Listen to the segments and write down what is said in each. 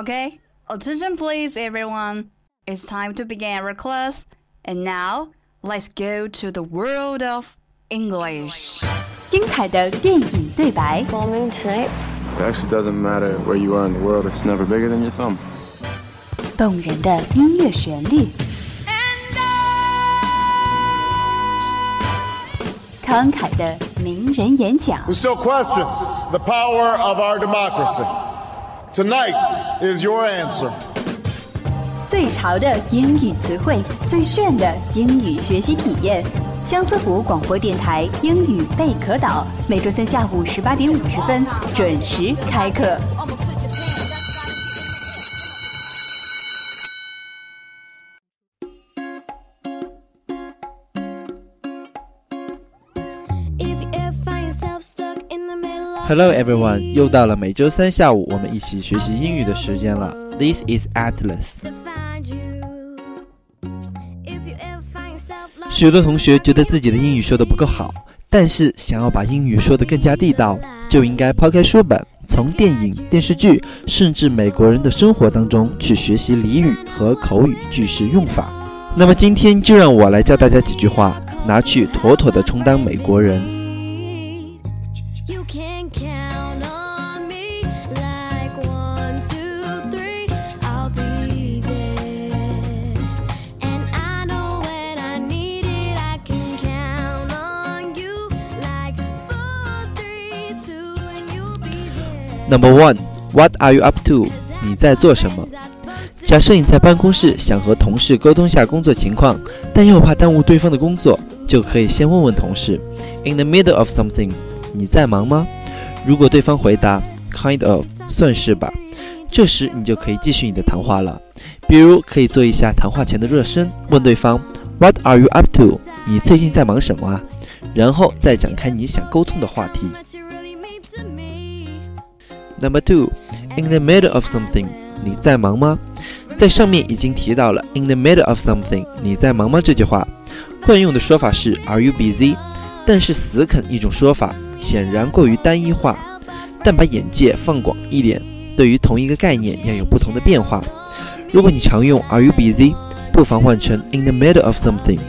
Okay, attention please everyone. It's time to begin our class. And now, let's go to the world of English. 精彩的电影对白， Bombing tonight? It actually doesn't matter where you are in the world, it's never bigger than your thumb. 动人的音乐旋律，慷慨的名人演讲， who still questions the power of our democracy. Tonight is your answer. 最潮的英语词汇，最炫的英语学习体验。相思湖广播电台英语贝壳岛，每周三下午十八点五十分准时开课。Hello everyone，又到了每周三下午我们一起学习英语的时间了。This is Atlas。许多同学觉得自己的英语说的不够好，但是想要把英语说得更加地道，就应该抛开书本，从电影、电视剧，甚至美国人的生活当中去学习俚语和口语句式用法。那么今天就让我来教大家几句话，拿去妥妥的充当美国人。Number one, What are you up to？你在做什么？假设你在办公室想和同事沟通下工作情况，但又怕耽误对方的工作，就可以先问问同事：In the middle of something，你在忙吗？如果对方回答 Kind of，算是吧，这时你就可以继续你的谈话了。比如可以做一下谈话前的热身，问对方 What are you up to？你最近在忙什么啊？然后再展开你想沟通的话题。Number two, in the middle of something，你在忙吗？在上面已经提到了 in the middle of something，你在忙吗？这句话惯用的说法是 Are you busy？但是死啃一种说法显然过于单一化，但把眼界放广一点，对于同一个概念要有不同的变化。如果你常用 Are you busy？不妨换成 in the middle of something，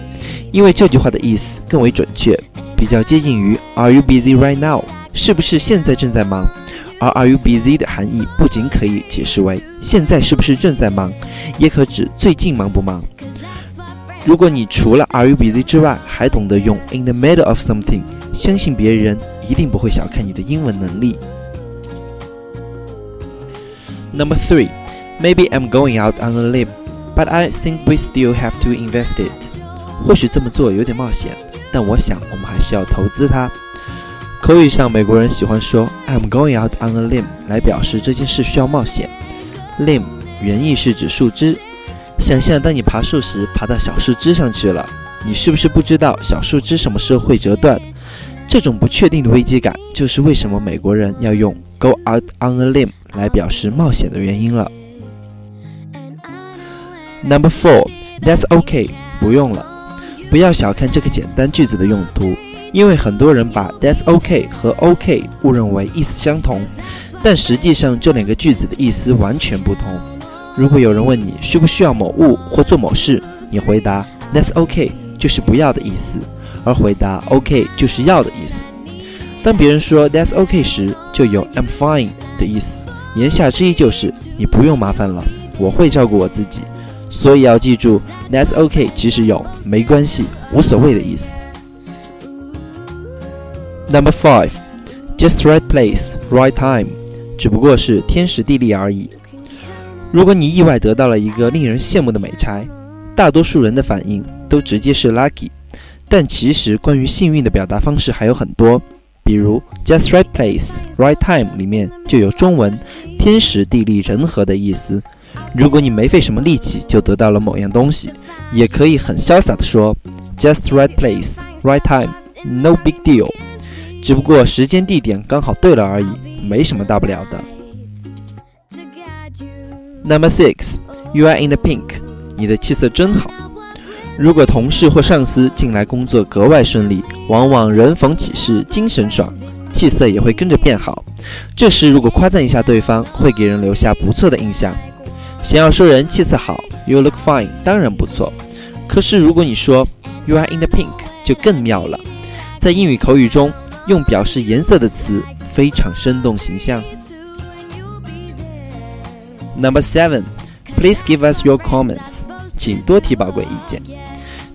因为这句话的意思更为准确，比较接近于 Are you busy right now？是不是现在正在忙？而 Are you busy 的含义不仅可以解释为现在是不是正在忙，也可指最近忙不忙。如果你除了 Are you busy 之外，还懂得用 in the middle of something，相信别人一定不会小看你的英文能力。Number three, maybe I'm going out on a limb, but I think we still have to invest it. 或许这么做有点冒险，但我想我们还是要投资它。口语上，美国人喜欢说 "I'm going out on a limb" 来表示这件事需要冒险。limb 原意是指树枝。想象当你爬树时，爬到小树枝上去了，你是不是不知道小树枝什么时候会折断？这种不确定的危机感，就是为什么美国人要用 "go out on a limb" 来表示冒险的原因了。Number four, that's okay，不用了。不要小看这个简单句子的用途，因为很多人把 that's OK 和 OK 误认为意思相同，但实际上这两个句子的意思完全不同。如果有人问你需不需要某物或做某事，你回答 that's OK 就是不要的意思，而回答 OK 就是要的意思。当别人说 that's OK 时，就有 I'm fine 的意思，言下之意就是你不用麻烦了，我会照顾我自己。所以要记住，That's okay，其实有没关系、无所谓的意思。Number five, just right place, right time，只不过是天时地利而已。如果你意外得到了一个令人羡慕的美差，大多数人的反应都直接是 lucky，但其实关于幸运的表达方式还有很多，比如 just right place, right time 里面就有中文天时地利人和的意思。如果你没费什么力气就得到了某样东西，也可以很潇洒地说 “just right place, right time, no big deal”，只不过时间地点刚好对了而已，没什么大不了的。Number six, you are in the pink，你的气色真好。如果同事或上司近来工作格外顺利，往往人逢喜事精神爽，气色也会跟着变好。这时如果夸赞一下对方，会给人留下不错的印象。想要说人气色好，You look fine，当然不错。可是如果你说 You are in the pink，就更妙了。在英语口语中，用表示颜色的词非常生动形象。Number seven, please give us your comments，请多提宝贵意见。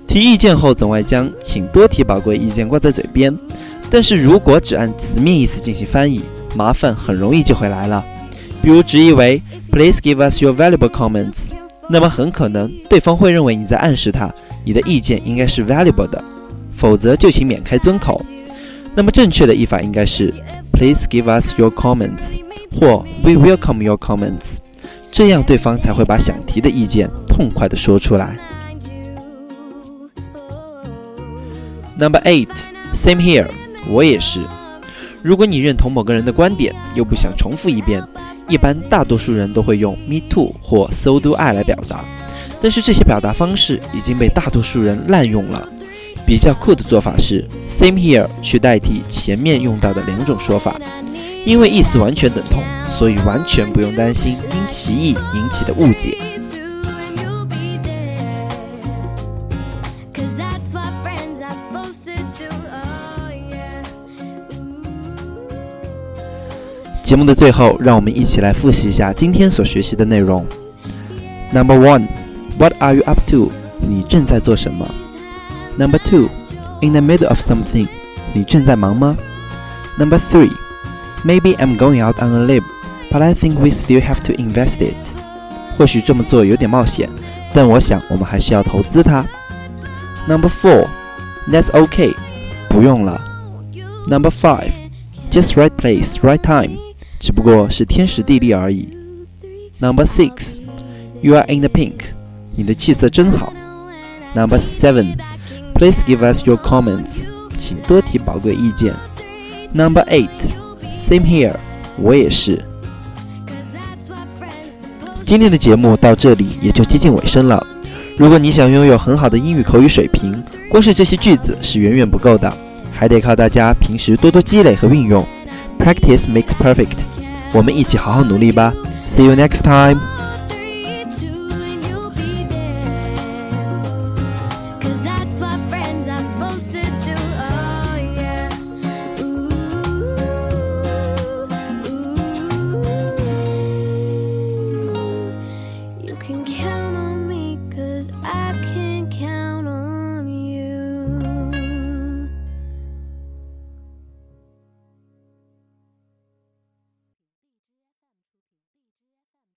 提意见后，总爱将“请多提宝贵意见”挂在嘴边，但是如果只按字面意思进行翻译，麻烦很容易就会来了。比如直译为 “Please give us your valuable comments”，那么很可能对方会认为你在暗示他，你的意见应该是 valuable 的，否则就请免开尊口。那么正确的译法应该是 “Please give us your comments” 或 “We welcome your comments”，这样对方才会把想提的意见痛快地说出来。Number eight, same here，我也是。如果你认同某个人的观点，又不想重复一遍，一般大多数人都会用 me too 或 so do I 来表达。但是这些表达方式已经被大多数人滥用了。比较酷的做法是 same here 去代替前面用到的两种说法，因为意思完全等同，所以完全不用担心因歧义引起的误解。Cause that's what friends are supposed to do. 节目的最后，让我们一起来复习一下今天所学习的内容。Number one, What are you up to？你正在做什么 ？Number two, In the middle of something，你正在忙吗？Number three, Maybe I'm going out on a limb, but I think we still have to invest it。或许这么做有点冒险，但我想我们还是要投资它。Number four, That's okay，不用了。Number five, Just right place, right time，只不过是天时地利而已。Number six, You are in the pink，你的气色真好。Number seven, Please give us your comments，请多提宝贵意见。Number eight, Same here，我也是。今天的节目到这里也就接近尾声了。如果你想拥有很好的英语口语水平，光是这些句子是远远不够的，还得靠大家平时多多积累和运用。Practice makes perfect。我们一起好好努力吧。See you next time.